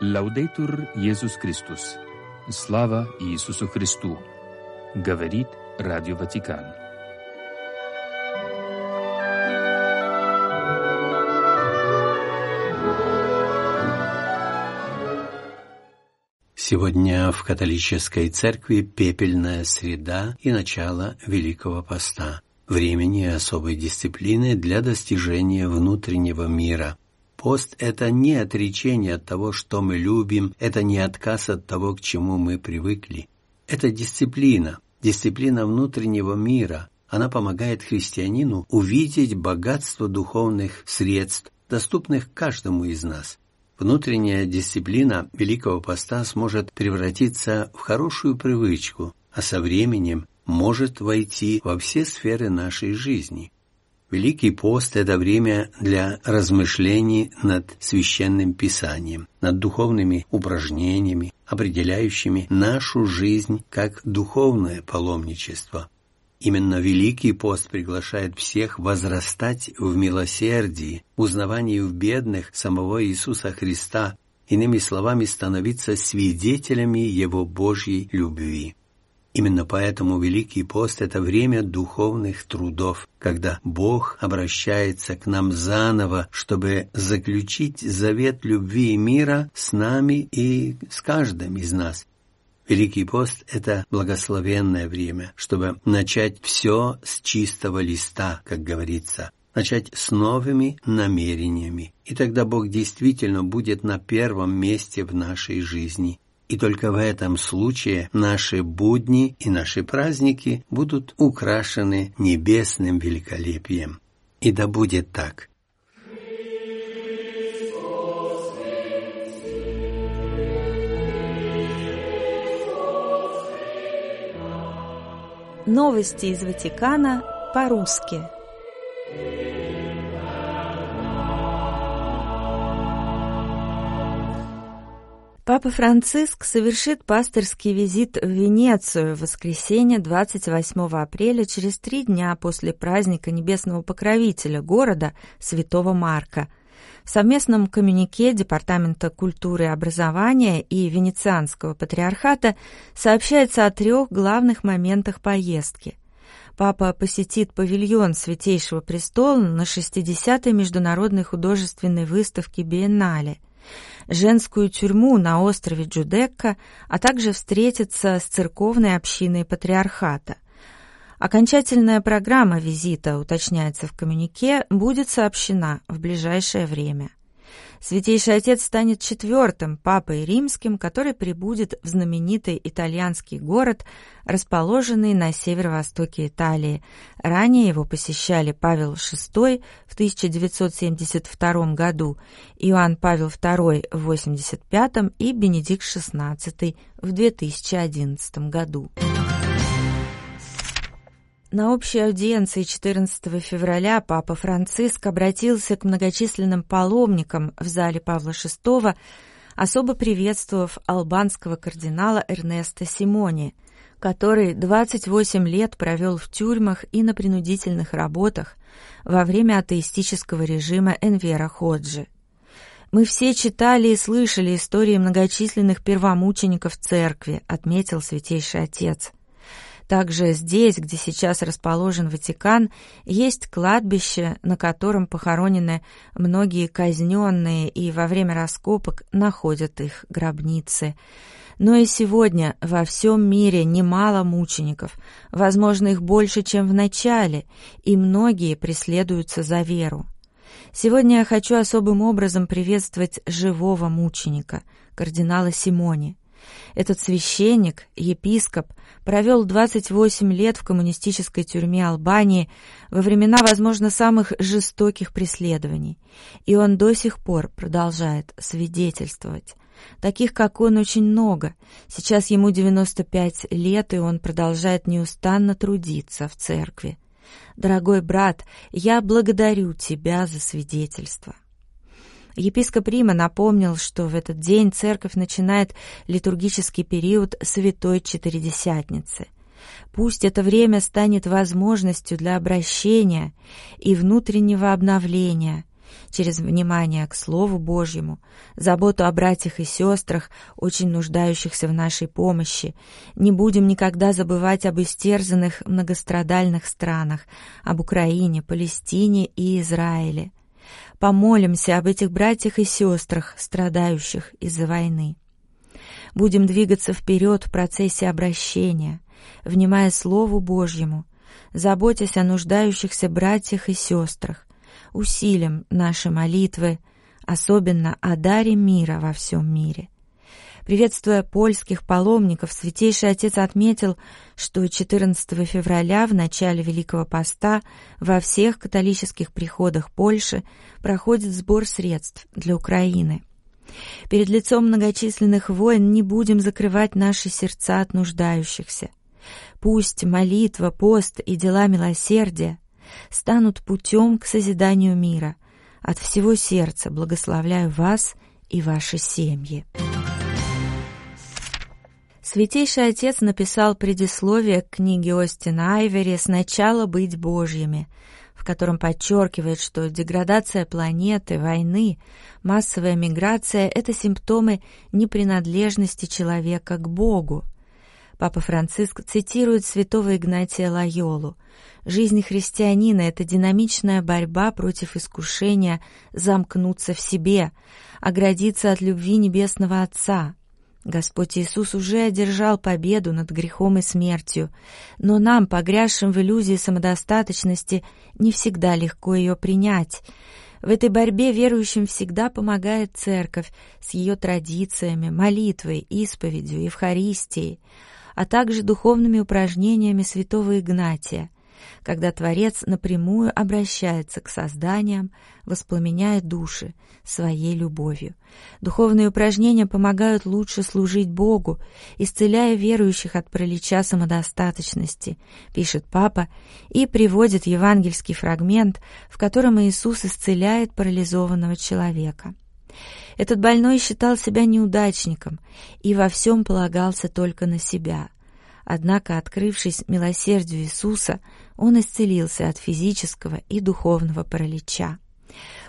Лаудейтур Иисус Христос. Слава Иисусу Христу. Говорит Радио Ватикан. Сегодня в католической церкви пепельная среда и начало Великого Поста, времени особой дисциплины для достижения внутреннего мира – Пост – это не отречение от того, что мы любим, это не отказ от того, к чему мы привыкли. Это дисциплина, дисциплина внутреннего мира. Она помогает христианину увидеть богатство духовных средств, доступных каждому из нас. Внутренняя дисциплина Великого Поста сможет превратиться в хорошую привычку, а со временем может войти во все сферы нашей жизни – Великий пост – это время для размышлений над священным писанием, над духовными упражнениями, определяющими нашу жизнь как духовное паломничество. Именно Великий пост приглашает всех возрастать в милосердии, узнавании в бедных самого Иисуса Христа, иными словами, становиться свидетелями Его Божьей любви. Именно поэтому Великий пост – это время духовных трудов, когда Бог обращается к нам заново, чтобы заключить завет любви и мира с нами и с каждым из нас. Великий пост – это благословенное время, чтобы начать все с чистого листа, как говорится, начать с новыми намерениями. И тогда Бог действительно будет на первом месте в нашей жизни – и только в этом случае наши будни и наши праздники будут украшены небесным великолепием. И да будет так. Новости из Ватикана по-русски. Папа Франциск совершит пасторский визит в Венецию в воскресенье 28 апреля через три дня после праздника Небесного Покровителя города Святого Марка. В совместном коммюнике Департамента культуры и образования и Венецианского патриархата сообщается о трех главных моментах поездки. Папа посетит павильон Святейшего Престола на 60-й международной художественной выставке «Биеннале», женскую тюрьму на острове Джудекка, а также встретиться с церковной общиной патриархата. Окончательная программа визита, уточняется в коммюнике, будет сообщена в ближайшее время. Святейший Отец станет четвертым папой римским, который прибудет в знаменитый итальянский город, расположенный на северо-востоке Италии. Ранее его посещали Павел VI в 1972 году, Иоанн Павел II в 1985 и Бенедикт XVI в 2011 году. На общей аудиенции 14 февраля Папа Франциск обратился к многочисленным паломникам в зале Павла VI, особо приветствовав албанского кардинала Эрнеста Симони, который 28 лет провел в тюрьмах и на принудительных работах во время атеистического режима Энвера Ходжи. «Мы все читали и слышали истории многочисленных первомучеников церкви», отметил Святейший Отец. Также здесь, где сейчас расположен Ватикан, есть кладбище, на котором похоронены многие казненные и во время раскопок находят их гробницы. Но и сегодня во всем мире немало мучеников, возможно, их больше, чем в начале, и многие преследуются за веру. Сегодня я хочу особым образом приветствовать живого мученика, кардинала Симони. Этот священник, епископ, провел 28 лет в коммунистической тюрьме Албании во времена, возможно, самых жестоких преследований, и он до сих пор продолжает свидетельствовать. Таких, как он, очень много. Сейчас ему 95 лет, и он продолжает неустанно трудиться в церкви. Дорогой брат, я благодарю тебя за свидетельство. Епископ Рима напомнил, что в этот день церковь начинает литургический период Святой Четыредесятницы. Пусть это время станет возможностью для обращения и внутреннего обновления, через внимание к Слову Божьему, заботу о братьях и сестрах, очень нуждающихся в нашей помощи. Не будем никогда забывать об истерзанных многострадальных странах, об Украине, Палестине и Израиле. Помолимся об этих братьях и сестрах, страдающих из-за войны. Будем двигаться вперед в процессе обращения, внимая Слову Божьему, заботясь о нуждающихся братьях и сестрах, усилим наши молитвы, особенно о даре мира во всем мире. Приветствуя польских паломников, Святейший Отец отметил, что 14 февраля в начале Великого Поста во всех католических приходах Польши проходит сбор средств для Украины. Перед лицом многочисленных войн не будем закрывать наши сердца от нуждающихся. Пусть молитва, пост и дела милосердия станут путем к созиданию мира. От всего сердца благословляю вас и ваши семьи. Святейший Отец написал предисловие к книге Остина Айвери «Сначала быть Божьими», в котором подчеркивает, что деградация планеты, войны, массовая миграция — это симптомы непринадлежности человека к Богу. Папа Франциск цитирует святого Игнатия Лайолу. «Жизнь христианина — это динамичная борьба против искушения замкнуться в себе, оградиться от любви Небесного Отца, Господь Иисус уже одержал победу над грехом и смертью, но нам, погрязшим в иллюзии самодостаточности, не всегда легко ее принять. В этой борьбе верующим всегда помогает Церковь с ее традициями, молитвой, исповедью, Евхаристией, а также духовными упражнениями святого Игнатия, когда Творец напрямую обращается к созданиям, воспламеняя души своей любовью. Духовные упражнения помогают лучше служить Богу, исцеляя верующих от паралича самодостаточности, пишет Папа и приводит евангельский фрагмент, в котором Иисус исцеляет парализованного человека. Этот больной считал себя неудачником и во всем полагался только на себя. Однако, открывшись милосердию Иисуса, он исцелился от физического и духовного паралича.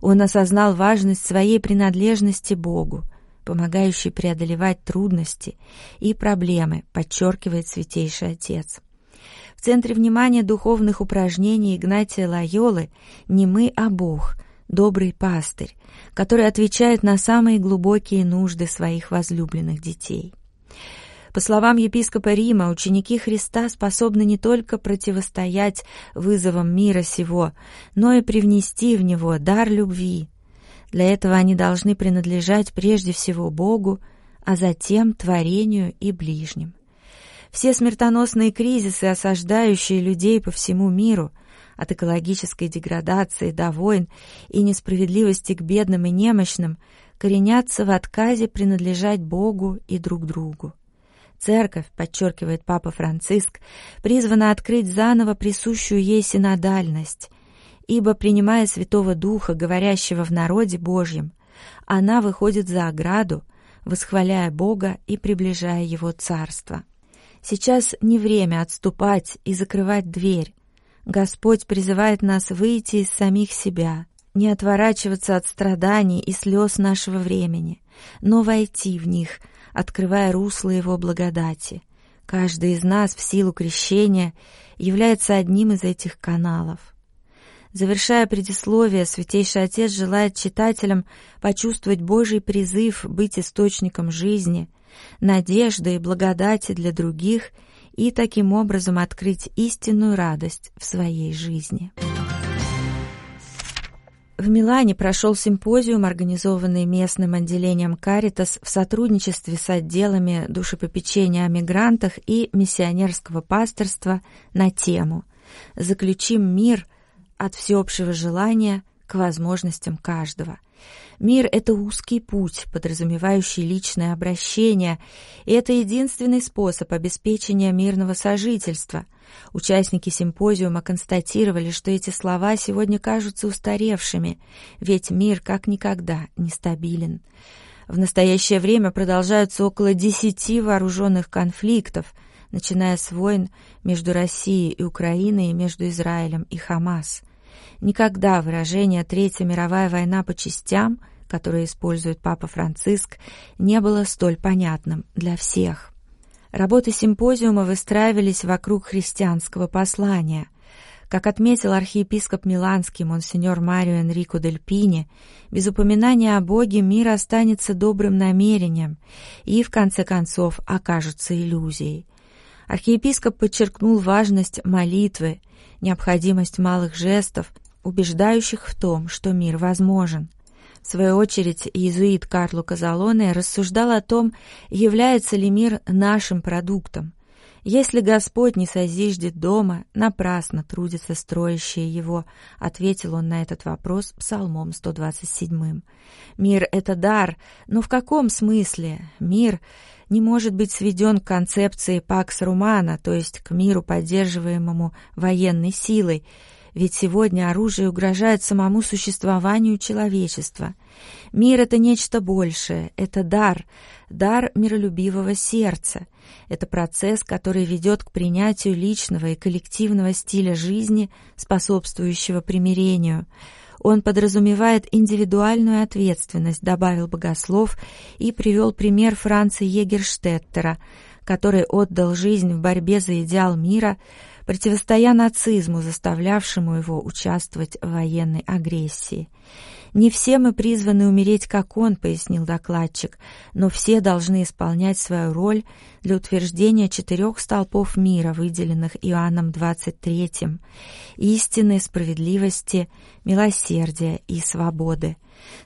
Он осознал важность своей принадлежности Богу, помогающей преодолевать трудности и проблемы, подчеркивает Святейший Отец. В центре внимания духовных упражнений Игнатия Лайолы не мы, а Бог, добрый пастырь, который отвечает на самые глубокие нужды своих возлюбленных детей. По словам епископа Рима, ученики Христа способны не только противостоять вызовам мира сего, но и привнести в него дар любви. Для этого они должны принадлежать прежде всего Богу, а затем творению и ближним. Все смертоносные кризисы, осаждающие людей по всему миру, от экологической деградации до войн и несправедливости к бедным и немощным, коренятся в отказе принадлежать Богу и друг другу. Церковь, подчеркивает Папа Франциск, призвана открыть заново присущую ей синодальность, ибо, принимая Святого Духа, говорящего в народе Божьем, она выходит за ограду, восхваляя Бога и приближая Его Царство. Сейчас не время отступать и закрывать дверь. Господь призывает нас выйти из самих себя, не отворачиваться от страданий и слез нашего времени, но войти в них – открывая русло Его благодати. Каждый из нас в силу крещения является одним из этих каналов. Завершая предисловие, Святейший Отец желает читателям почувствовать Божий призыв быть источником жизни, надежды и благодати для других и таким образом открыть истинную радость в своей жизни. В Милане прошел симпозиум, организованный местным отделением «Каритас» в сотрудничестве с отделами душепопечения о мигрантах и миссионерского пасторства на тему «Заключим мир от всеобщего желания к возможностям каждого». Мир — это узкий путь, подразумевающий личное обращение, и это единственный способ обеспечения мирного сожительства. Участники симпозиума констатировали, что эти слова сегодня кажутся устаревшими, ведь мир как никогда нестабилен. В настоящее время продолжаются около десяти вооруженных конфликтов, начиная с войн между Россией и Украиной и между Израилем и Хамас — Никогда выражение «Третья мировая война по частям», которое использует Папа Франциск, не было столь понятным для всех. Работы симпозиума выстраивались вокруг христианского послания. Как отметил архиепископ Миланский монсеньор Марио Энрико дель Пини, без упоминания о Боге мир останется добрым намерением и, в конце концов, окажется иллюзией. Архиепископ подчеркнул важность молитвы, необходимость малых жестов, убеждающих в том, что мир возможен. В свою очередь, иезуит Карло Казалоне рассуждал о том, является ли мир нашим продуктом. «Если Господь не созиждет дома, напрасно трудятся строящие его», — ответил он на этот вопрос псалмом 127. «Мир — это дар, но в каком смысле? Мир не может быть сведен к концепции «пакс румана», то есть к миру, поддерживаемому военной силой, ведь сегодня оружие угрожает самому существованию человечества. Мир — это нечто большее, это дар, дар миролюбивого сердца. Это процесс, который ведет к принятию личного и коллективного стиля жизни, способствующего примирению. Он подразумевает индивидуальную ответственность, добавил богослов и привел пример Франца Егерштеттера, который отдал жизнь в борьбе за идеал мира, противостоя нацизму, заставлявшему его участвовать в военной агрессии. «Не все мы призваны умереть, как он», — пояснил докладчик, «но все должны исполнять свою роль для утверждения четырех столпов мира, выделенных Иоанном 23, истины, справедливости, милосердия и свободы».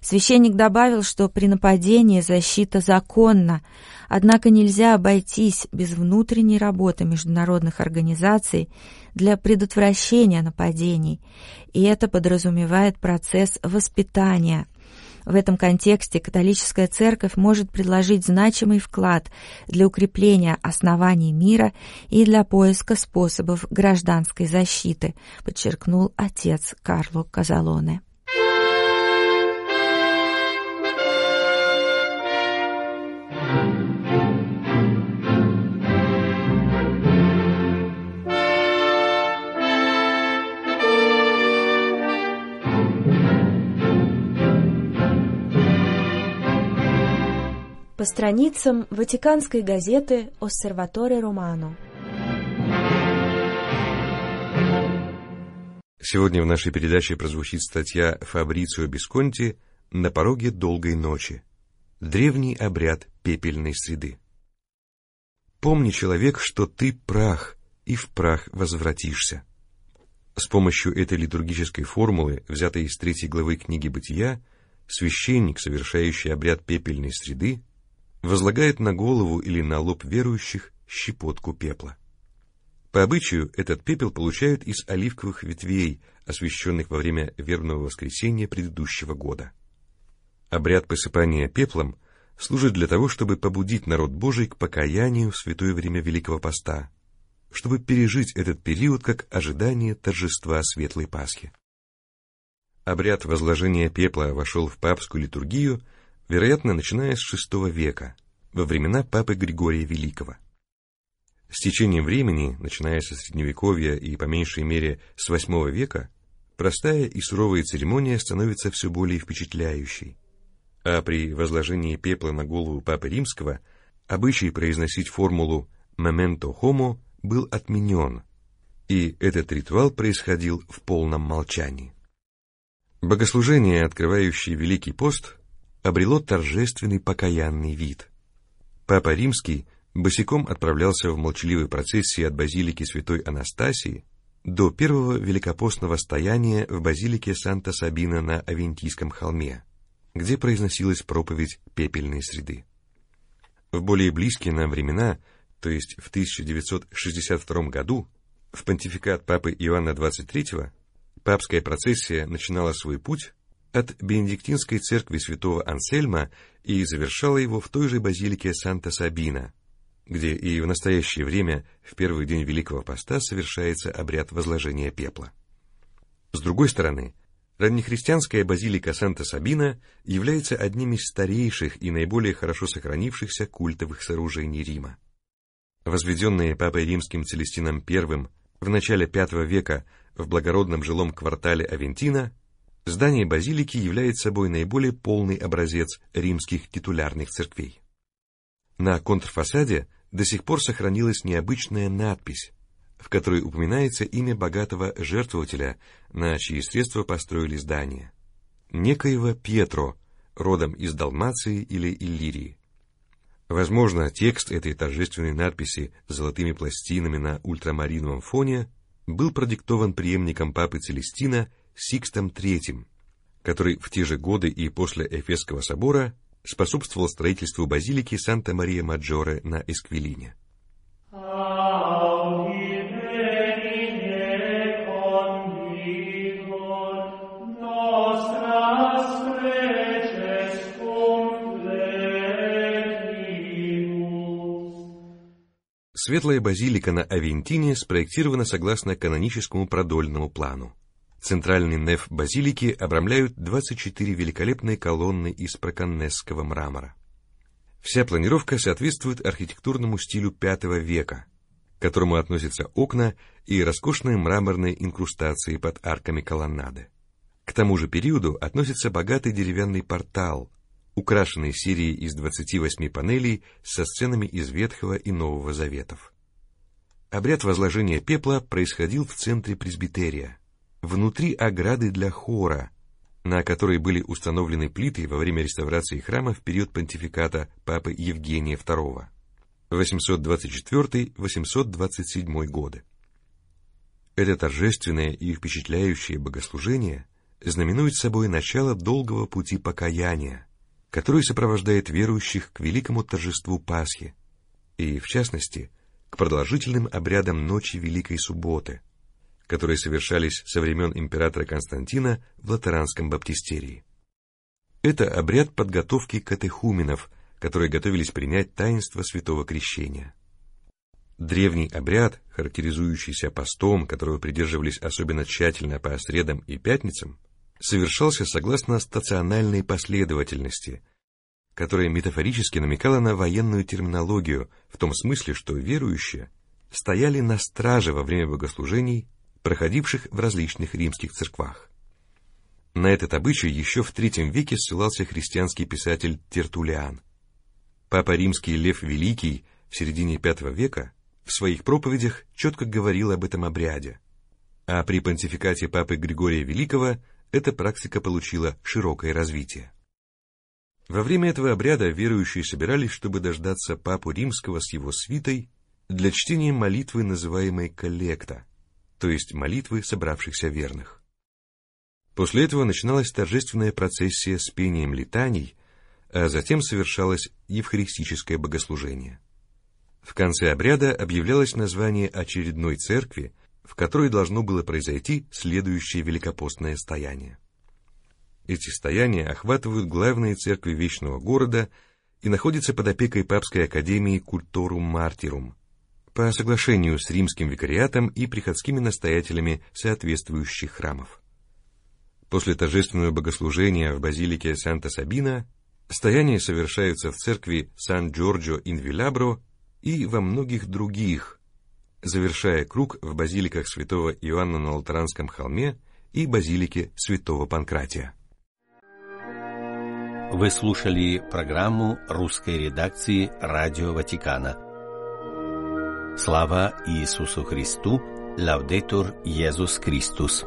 Священник добавил, что при нападении защита законна, однако нельзя обойтись без внутренней работы международных организаций для предотвращения нападений, и это подразумевает процесс воспитания. В этом контексте католическая церковь может предложить значимый вклад для укрепления оснований мира и для поиска способов гражданской защиты, подчеркнул отец Карло Казалоне. По страницам Ватиканской газеты «Оссерваторе Романо». Сегодня в нашей передаче прозвучит статья Фабрицио Бисконти «На пороге долгой ночи. Древний обряд пепельной среды». Помни, человек, что ты прах, и в прах возвратишься. С помощью этой литургической формулы, взятой из третьей главы книги «Бытия», священник, совершающий обряд пепельной среды, возлагает на голову или на лоб верующих щепотку пепла. По обычаю этот пепел получают из оливковых ветвей, освященных во время вербного воскресенья предыдущего года. Обряд посыпания пеплом служит для того, чтобы побудить народ Божий к покаянию в святое время Великого Поста, чтобы пережить этот период как ожидание торжества Светлой Пасхи. Обряд возложения пепла вошел в папскую литургию – вероятно, начиная с VI века, во времена Папы Григория Великого. С течением времени, начиная со Средневековья и по меньшей мере с VIII века, простая и суровая церемония становится все более впечатляющей. А при возложении пепла на голову Папы Римского обычай произносить формулу «memento homo» был отменен, и этот ритуал происходил в полном молчании. Богослужение, открывающее Великий пост, обрело торжественный покаянный вид. Папа Римский босиком отправлялся в молчаливой процессии от базилики святой Анастасии до первого великопостного стояния в базилике Санта-Сабина на Авентийском холме, где произносилась проповедь пепельной среды. В более близкие нам времена, то есть в 1962 году, в понтификат папы Иоанна XXIII, папская процессия начинала свой путь от Бенедиктинской церкви святого Ансельма и завершала его в той же базилике Санта-Сабина, где и в настоящее время в первый день Великого Поста совершается обряд возложения пепла. С другой стороны, раннехристианская базилика Санта-Сабина является одним из старейших и наиболее хорошо сохранившихся культовых сооружений Рима. Возведенные Папой Римским Целестином I в начале V века в благородном жилом квартале Авентина, здание базилики является собой наиболее полный образец римских титулярных церквей. На контрфасаде до сих пор сохранилась необычная надпись, в которой упоминается имя богатого жертвователя, на чьи средства построили здание, некоего Пьетро, родом из Далмации или Иллирии. Возможно, текст этой торжественной надписи с золотыми пластинами на ультрамариновом фоне был продиктован преемником папы Целестина Сикстом III, который в те же годы и после Эфесского собора способствовал строительству базилики Санта-Мария-Маджоре на Эсквилине. Светлая базилика на Авентине спроектирована согласно каноническому продольному плану. Центральный неф базилики обрамляют 24 великолепные колонны из проканнесского мрамора. Вся планировка соответствует архитектурному стилю V века, к которому относятся окна и роскошные мраморные инкрустации под арками колоннады. К тому же периоду относится богатый деревянный портал, украшенный серией из 28 панелей со сценами из Ветхого и Нового Заветов. Обряд возложения пепла происходил в центре пресбитерия, внутри ограды для хора, на которой были установлены плиты во время реставрации храма в период понтификата папы Евгения II 824-827 годы. Это торжественное и впечатляющее богослужение знаменует собой начало долгого пути покаяния, который сопровождает верующих к великому торжеству Пасхи и, в частности, к продолжительным обрядам Ночи Великой Субботы, которые совершались со времен императора Константина в Латеранском баптистерии. Это обряд подготовки катехуменов, которые готовились принять таинство Святого Крещения. Древний обряд, характеризующийся постом, которого придерживались особенно тщательно по средам и пятницам, совершался согласно стациональной последовательности, которая метафорически намекала на военную терминологию в том смысле, что верующие стояли на страже во время богослужений, проходивших в различных римских церквах. На этот обычай еще в III веке ссылался христианский писатель Тертулиан. Папа римский Лев Великий в середине V века в своих проповедях четко говорил об этом обряде, а при понтификате папы Григория Великого эта практика получила широкое развитие. Во время этого обряда верующие собирались, чтобы дождаться Папу Римского с его свитой для чтения молитвы, называемой коллекта, то есть молитвы собравшихся верных. После этого начиналась торжественная процессия с пением летаний, а затем совершалось евхаристическое богослужение. В конце обряда объявлялось название очередной церкви, в которой должно было произойти следующее великопостное стояние. Эти стояния охватывают главные церкви Вечного города и находятся под опекой Папской академии Культурум Мартирум по соглашению с римским викариатом и приходскими настоятелями соответствующих храмов. После торжественного богослужения в базилике Санта-Сабина стояния совершаются в церкви Сан-Джорджо-ин-Вилабро и во многих других, завершая круг в базиликах святого Иоанна на Латеранском холме и базилике святого Панкратия. Вы слушали программу русской редакции Радио Ватикана. Слава Иисусу Христу! Лаудетур Иисус Христос!